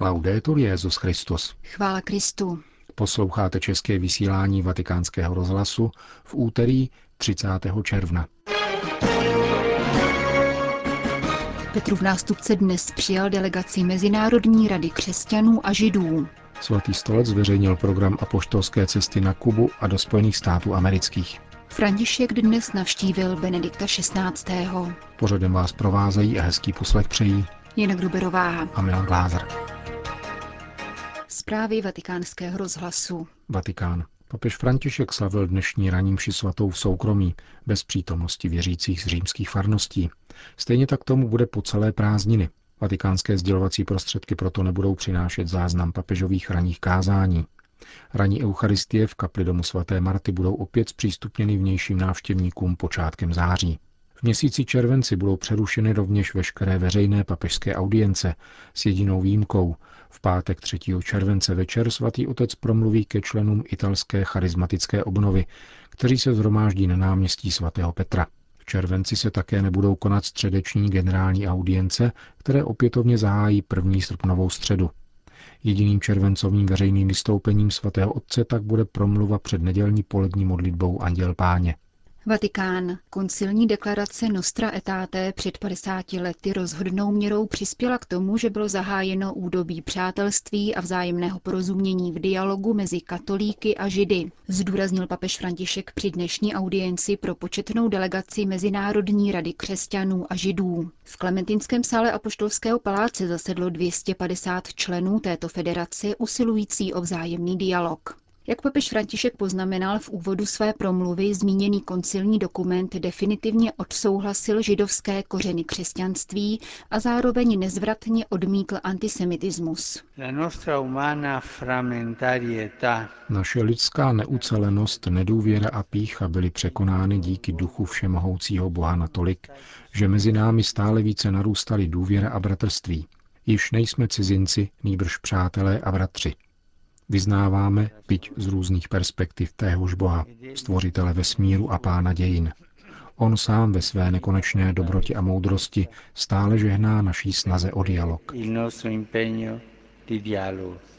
Laudetur Jezus Christus. Chvála Kristu. Posloucháte české vysílání Vatikánského rozhlasu v úterý 30. června. Petrův nástupce dnes přijal delegaci Mezinárodní rady křesťanů a židů. Svatý stolec zveřejnil program apoštolské cesty na Kubu a do Spojených států amerických. František dnes navštívil Benedikta XVI. Pořadem vás provázejí a hezký poslech přejí Jana Gruberová a Milan Glázer. Zprávy vatikánského rozhlasu. Vatikán. Papež František slavil dnešní raním ši svatou v soukromí, bez přítomnosti věřících z římských farností. Stejně tak tomu bude po celé prázdniny. Vatikánské sdělovací prostředky proto nebudou přinášet záznam papežových raních kázání. Raní eucharistie v kapli domu svaté Marty budou opět zpřístupněny vnějším návštěvníkům počátkem září. Měsíci červenci budou přerušeny rovněž veškeré veřejné papežské audience s jedinou výjimkou. V pátek 3. července večer svatý otec promluví ke členům italské charismatické obnovy, kteří se zhromáždí na náměstí svatého Petra. V červenci se také nebudou konat středeční generální audience, které opětovně zahájí první srpnovou středu. Jediným červencovým veřejným vystoupením svatého otce tak bude promluva před nedělní polední modlitbou Anděl Páně. Vatikán. Koncilní deklarace Nostra Aetate před 50 lety rozhodnou měrou přispěla k tomu, že bylo zahájeno údobí přátelství a vzájemného porozumění v dialogu mezi katolíky a židy, zdůraznil papež František při dnešní audienci pro početnou delegaci Mezinárodní rady křesťanů a židů. V Klementinském sále Apoštolského paláce zasedlo 250 členů této federace usilující o vzájemný dialog. Jak papež František poznamenal v úvodu své promluvy, zmíněný koncilní dokument definitivně odsouhlasil židovské kořeny křesťanství a zároveň nezvratně odmítl antisemitismus. Naše lidská neucelenost, nedůvěra a pícha byly překonány díky duchu všemohoucího Boha natolik, že mezi námi stále více narůstaly důvěra a bratrství. Již nejsme cizinci, nýbrž přátelé a bratři. Vyznáváme, byť z různých perspektiv téhož Boha, stvořitele vesmíru a pána dějin. On sám ve své nekonečné dobrotě a moudrosti stále žehná naší snaze o dialog.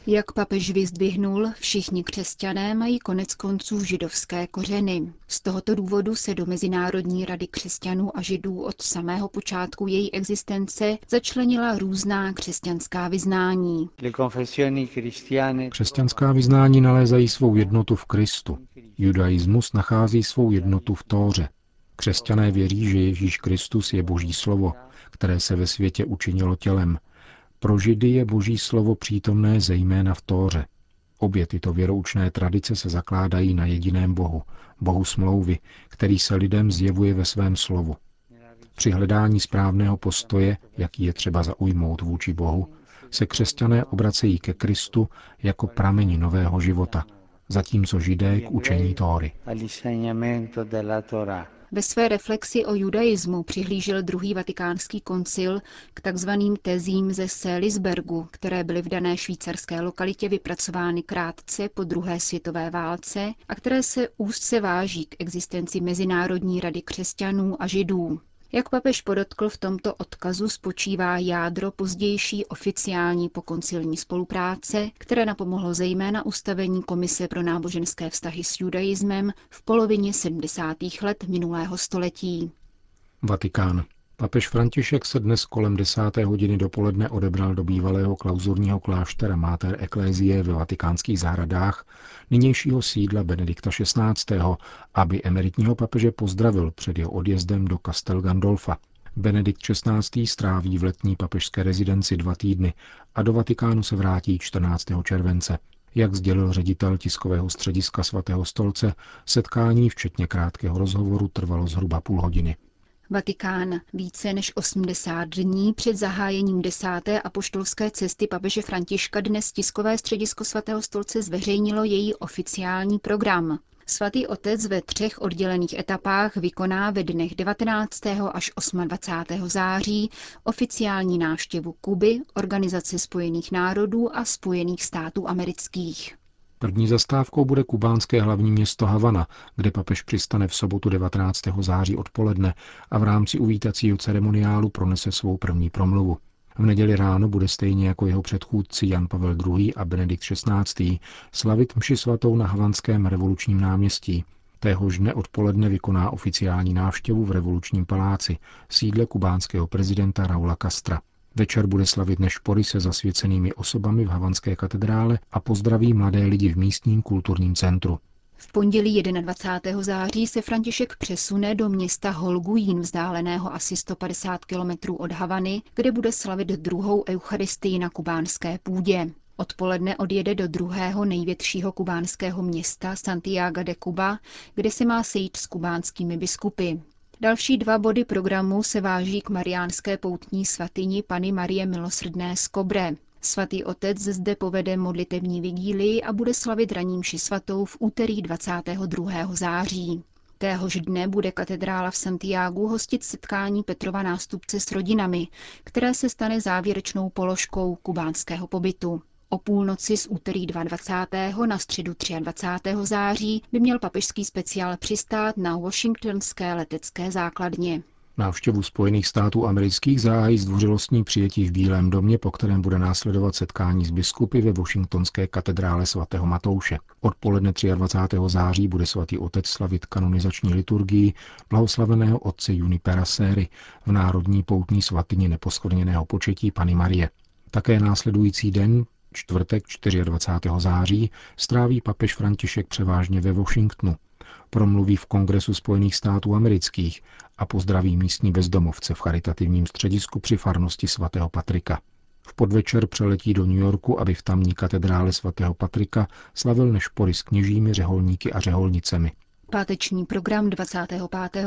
Jak papež vyzdvihnul, všichni křesťané mají konec konců židovské kořeny. Z tohoto důvodu se do Mezinárodní rady křesťanů a židů od samého počátku její existence začlenila různá křesťanská vyznání. Křesťanská vyznání nalézají svou jednotu v Kristu. Judaismus nachází svou jednotu v Tóře. Křesťané věří, že Ježíš Kristus je Boží slovo, které se ve světě učinilo tělem, pro Židy je boží slovo přítomné zejména v Tóře. Obě tyto věroučné tradice se zakládají na jediném Bohu, Bohu smlouvy, který se lidem zjevuje ve svém slovu. Při hledání správného postoje, jaký je třeba zaujmout vůči Bohu, se křesťané obracejí ke Kristu jako prameni nového života, zatímco židé k učení Tóry. Ve své reflexi o judaismu přihlížel druhý vatikánský koncil k takzvaným tezím ze Selisbergu, které byly v dané švýcarské lokalitě vypracovány krátce po druhé světové válce a které se úzce váží k existenci Mezinárodní rady křesťanů a židů. Jak papež podotkl, v tomto odkazu spočívá jádro pozdější oficiální pokoncilní spolupráce, které napomohlo zejména ustavení Komise pro náboženské vztahy s judaismem v polovině 70. let minulého století. Vatikán. Papež František se dnes kolem desáté hodiny dopoledne odebral do bývalého klauzurního kláštera Mater Ecclesiae ve vatikánských zahradách, nynějšího sídla Benedikta XVI., aby emeritního papeže pozdravil před jeho odjezdem do Castel Gandolfa. Benedikt XVI. stráví v letní papežské rezidenci dva týdny a do Vatikánu se vrátí 14. července. Jak sdělil ředitel tiskového střediska svatého stolce, setkání včetně krátkého rozhovoru trvalo zhruba půl hodiny. Vatikán. Více než 80 dní před zahájením desáté apoštolské cesty papeže Františka dnes tiskové středisko svatého stolce zveřejnilo její oficiální program. Svatý otec ve třech oddělených etapách vykoná ve dnech 19. až 28. září oficiální návštěvu Kuby, Organizace spojených národů a Spojených států amerických. První zastávkou bude kubánské hlavní město Havana, kde papež přistane v sobotu 19. září odpoledne a v rámci uvítacího ceremoniálu pronese svou první promluvu. V neděli ráno bude stejně jako jeho předchůdci Jan Pavel II. a Benedikt XVI. slavit mši svatou na Havanském revolučním náměstí. Téhož dne odpoledne vykoná oficiální návštěvu v revolučním paláci, sídle kubánského prezidenta Raula Castra. Večer bude slavit nešpory se zasvěcenými osobami v Havanské katedrále a pozdraví mladé lidi v místním kulturním centru. V pondělí 21. září se František přesune do města Holguín, vzdáleného asi 150 kilometrů od Havany, kde bude slavit druhou eucharistii na kubánské půdě. Odpoledne odjede do druhého největšího kubánského města Santiago de Cuba, kde se má sejít s kubánskými biskupy. Další dva body programu se váží k mariánské poutní svatyni Pany Marie Milosrdné z Kobre. Svatý otec zde povede modlitevní vigílii a bude slavit raním ši svatou v úterý 22. září. Téhož dne bude katedrála v Santiagu hostit setkání Petrova nástupce s rodinami, které se stane závěrečnou položkou kubánského pobytu. O půlnoci z úterý 22. na středu 23. září by měl papežský speciál přistát na Washingtonské letecké základně. Návštěvu Spojených států amerických zahájí zdvořilostní přijetí v Bílém domě, po kterém bude následovat setkání s biskupy ve Washingtonské katedrále svatého Matouše. Odpoledne 23. září bude svatý otec slavit kanonizační liturgii blahoslaveného otce Junipera Séry v Národní poutní svatyni neposkvrněného početí Pany Marie. Také následující den, čtvrtek 24. září, stráví papež František převážně ve Washingtonu. Promluví v Kongresu Spojených států amerických a pozdraví místní bezdomovce v charitativním středisku při farnosti svatého Patrika. V podvečer přeletí do New Yorku, aby v tamní katedrále svatého Patrika slavil nešpory s kněžími, řeholníky a řeholnicemi. Páteční program 25.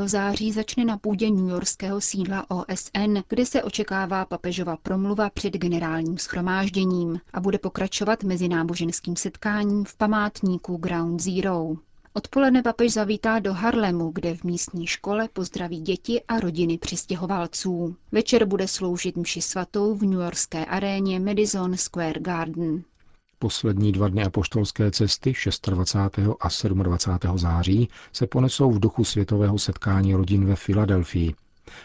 září začne na půdě newyorského sídla OSN, kde se očekává papežova promluva před generálním schromážděním a bude pokračovat mezináboženským setkáním v památníku Ground Zero. Odpoledne papež zavítá do Harlemu, kde v místní škole pozdraví děti a rodiny přistěhovalců. Večer bude sloužit mši svatou v newyorské aréně Madison Square Garden. Poslední dva dny apoštolské cesty 26. a 27. září se ponesou v duchu světového setkání rodin ve Filadelfii.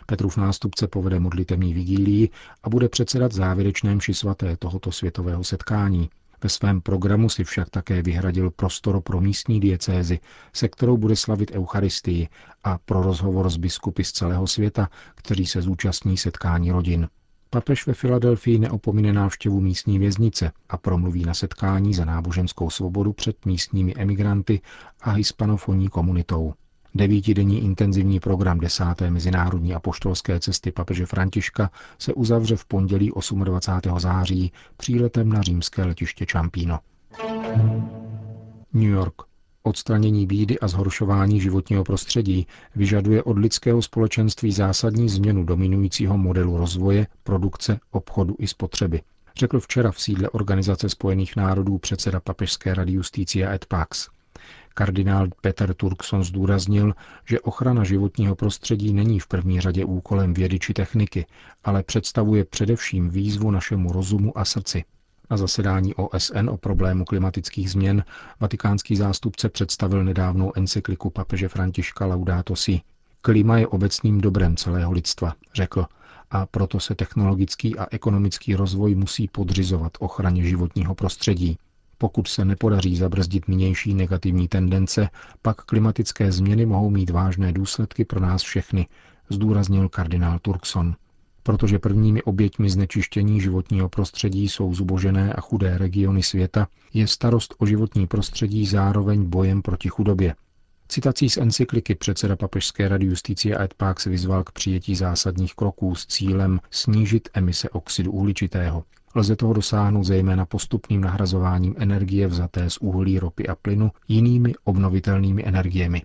Petrův nástupce povede modlitevní vigílii a bude předsedat závěrečném ši svaté tohoto světového setkání. Ve svém programu si však také vyhradil prostor pro místní diecézy, se kterou bude slavit Eucharistii a pro rozhovor s biskupy z celého světa, kteří se zúčastní setkání rodin. Papež ve Filadelfii neopomine návštěvu místní věznice a promluví na setkání za náboženskou svobodu před místními emigranty a hispanofonní komunitou. Devítidenní intenzivní program desáté mezinárodní apoštolské cesty papeže Františka se uzavře v pondělí 28. září příletem na římské letiště Čampíno. New York. Odstranění bídy a zhoršování životního prostředí vyžaduje od lidského společenství zásadní změnu dominujícího modelu rozvoje, produkce, obchodu i spotřeby. Řekl včera v sídle Organizace spojených národů předseda Papežské rady Justícia et Pax. Kardinál Peter Turkson zdůraznil, že ochrana životního prostředí není v první řadě úkolem vědy či techniky, ale představuje především výzvu našemu rozumu a srdci. Na zasedání OSN o problému klimatických změn vatikánský zástupce představil nedávnou encykliku papeže Františka Laudato Si. Klima je obecným dobrem celého lidstva, řekl, a proto se technologický a ekonomický rozvoj musí podřizovat ochraně životního prostředí. Pokud se nepodaří zabrzdit nynější negativní tendence, pak klimatické změny mohou mít vážné důsledky pro nás všechny, zdůraznil kardinál Turkson. Protože prvními oběťmi znečištění životního prostředí jsou zubožené a chudé regiony světa, je starost o životní prostředí zároveň bojem proti chudobě. Citací z encykliky předseda Papežské rady Justicie et Pax vyzval k přijetí zásadních kroků s cílem snížit emise oxidu uhličitého. Lze toho dosáhnout zejména postupným nahrazováním energie vzaté z uhlí, ropy a plynu jinými obnovitelnými energiemi.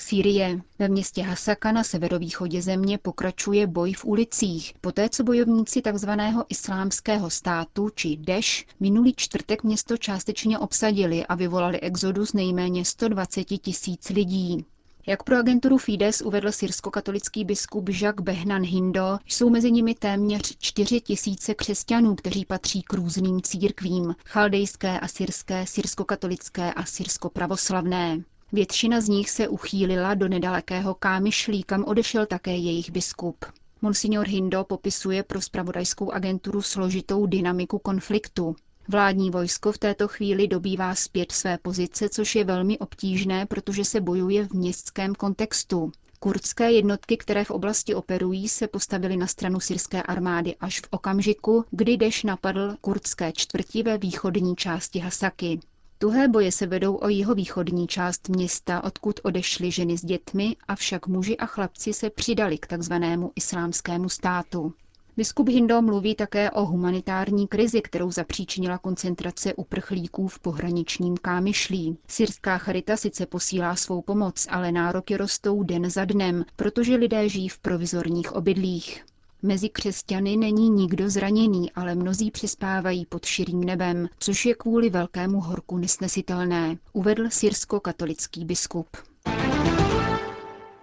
Sýrie. Ve městě Hasaka na severovýchodě země pokračuje boj v ulicích, poté co bojovníci tzv. islámského státu či Deš minulý čtvrtek město částečně obsadili a vyvolali exodus nejméně 120 tisíc lidí. Jak pro agenturu Fides uvedl syrsko-katolický biskup Jacques Behnan Hindo, jsou mezi nimi téměř 4 tisíce křesťanů, kteří patří k různým církvím, chaldejské, asyrské, syrsko-katolické a syrsko-pravoslavné. Většina z nich se uchýlila do nedalekého Kámyšlí, kam odešel také jejich biskup. Monsignor Hindo popisuje pro spravodajskou agenturu složitou dynamiku konfliktu. Vládní vojsko v této chvíli dobývá zpět své pozice, což je velmi obtížné, protože se bojuje v městském kontextu. Kurdské jednotky, které v oblasti operují, se postavily na stranu syrské armády až v okamžiku, kdy Deš napadl kurdské čtvrti ve východní části Hasaky. Tuhé boje se vedou o jeho východní část města, odkud odešly ženy s dětmi, avšak muži a chlapci se přidali k takzvanému islámskému státu. Biskup Hindo mluví také o humanitární krizi, kterou zapříčinila koncentrace uprchlíků v pohraničním Kámyšlí. Syrská charita sice posílá svou pomoc, ale nároky rostou den za dnem, protože lidé žijí v provizorních obydlích. Mezi křesťany není nikdo zraněný, ale mnozí přispávají pod širým nebem, což je kvůli velkému horku nesnesitelné, uvedl syrsko-katolický biskup.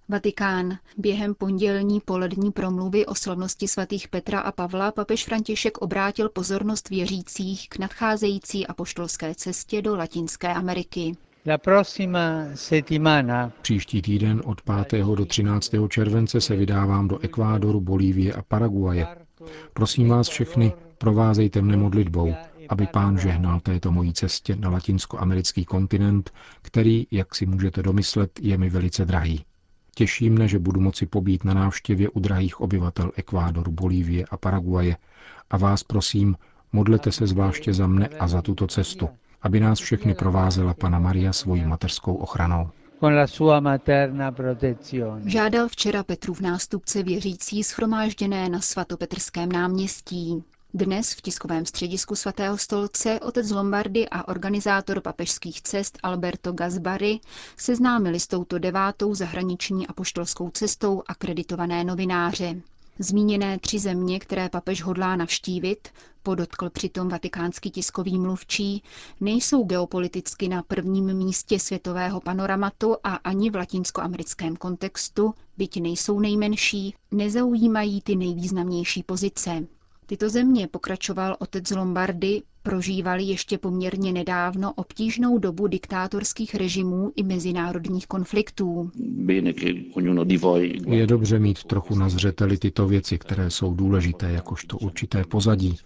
Vatikán. Během pondělní polední promluvy o slavnosti svatých Petra a Pavla papež František obrátil pozornost věřících k nadcházející apoštolské cestě do Latinské Ameriky. Příští týden od 5. do 13. července se vydávám do Ekvádoru, Bolívie a Paraguaje. Prosím vás všechny, provázejte mne modlitbou, aby pán žehnal této mojí cestě na latinskoamerický kontinent, který, jak si můžete domyslet, je mi velice drahý. Těší mne, že budu moci pobít na návštěvě u drahých obyvatel Ekvádoru, Bolívie a Paraguaje a vás prosím, modlete se zvláště za mne a za tuto cestu, aby nás všechny provázela Pana Maria svojí mateřskou ochranou. Žádal včera Petrův nástupce věřící schromážděné na svatopetrském náměstí. Dnes v tiskovém středisku svatého stolce otec Lombardy a organizátor papežských cest Alberto Gazbary seznámili s touto devátou zahraniční apoštolskou cestou akreditované novináře. Zmíněné tři země, které papež hodlá navštívit, podotkl přitom vatikánský tiskový mluvčí, nejsou geopoliticky na prvním místě světového panoramatu a ani v latinskoamerickém kontextu, byť nejsou nejmenší, nezaujímají ty nejvýznamnější pozice. Tyto země, pokračoval otec Lombardy, prožívali ještě poměrně nedávno obtížnou dobu diktátorských režimů i mezinárodních konfliktů. Je dobře mít trochu na zřeteli tyto věci, které jsou důležité, jakožto určité pozadí.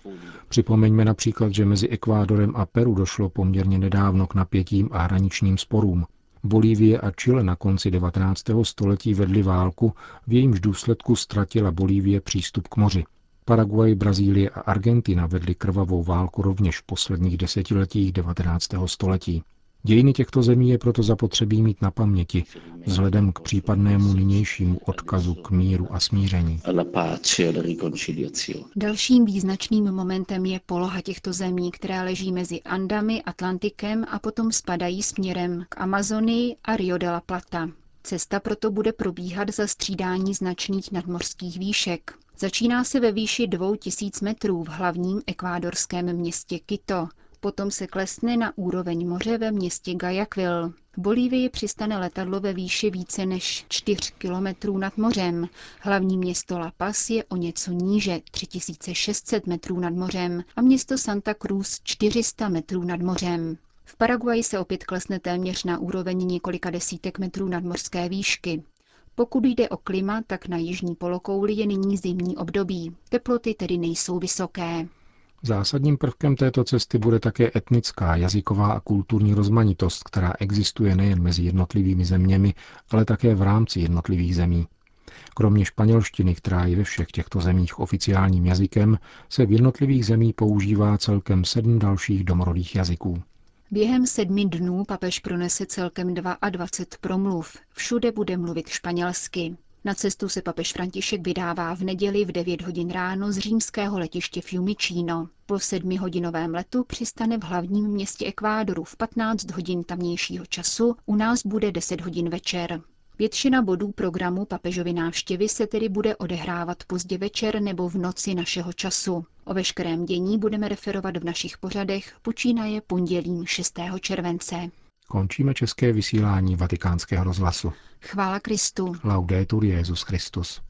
Připomeňme například, že mezi Ekvádorem a Peru došlo poměrně nedávno k napětím a hraničním sporům. Bolívie a Chile na konci 19. století vedly válku, v jejímž důsledku ztratila Bolívie přístup k moři. Paraguay, Brazílie a Argentina vedly krvavou válku rovněž v posledních desetiletích 19. století. Dějiny těchto zemí je proto zapotřebí mít na paměti vzhledem k případnému nynějšímu odkazu k míru a smíření. Dalším význačným momentem je poloha těchto zemí, které leží mezi Andami, Atlantikem a potom spadají směrem k Amazonii a Rio de la Plata. Cesta proto bude probíhat za střídání značných nadmořských výšek. Začíná se ve výši 2000 metrů v hlavním ekvádorském městě Quito, potom se klesne na úroveň moře ve městě Guayaquil. V Bolívii přistane letadlo ve výši více než 4 kilometrů nad mořem. Hlavní město La Paz je o něco níže, 3600 metrů nad mořem a město Santa Cruz 400 metrů nad mořem. V Paraguaji se opět klesne téměř na úroveň několika desítek metrů nadmořské výšky. Pokud jde o klima, tak na jižní polokouli je nyní zimní období. Teploty tedy nejsou vysoké. Zásadním prvkem této cesty bude také etnická, jazyková a kulturní rozmanitost, která existuje nejen mezi jednotlivými zeměmi, ale také v rámci jednotlivých zemí. Kromě španělštiny, která je ve všech těchto zemích oficiálním jazykem, se v jednotlivých zemích používá celkem sedm dalších domorodých jazyků. Během sedmi dnů papež pronese celkem 22 promluv. Všude bude mluvit španělsky. Na cestu se papež František vydává v neděli v 9 hodin ráno z římského letiště Fiumicino. Po sedmihodinovém letu přistane v hlavním městě Ekvádoru v 15 hodin tamnějšího času, u nás bude 10 hodin večer. Většina bodů programu papežovy návštěvy se tedy bude odehrávat pozdě večer nebo v noci našeho času. O veškerém dění budeme referovat v našich pořadech, počínaje pondělím 6. července. Končíme české vysílání vatikánského rozhlasu. Chvála Kristu. Laudetur Jezus Christus.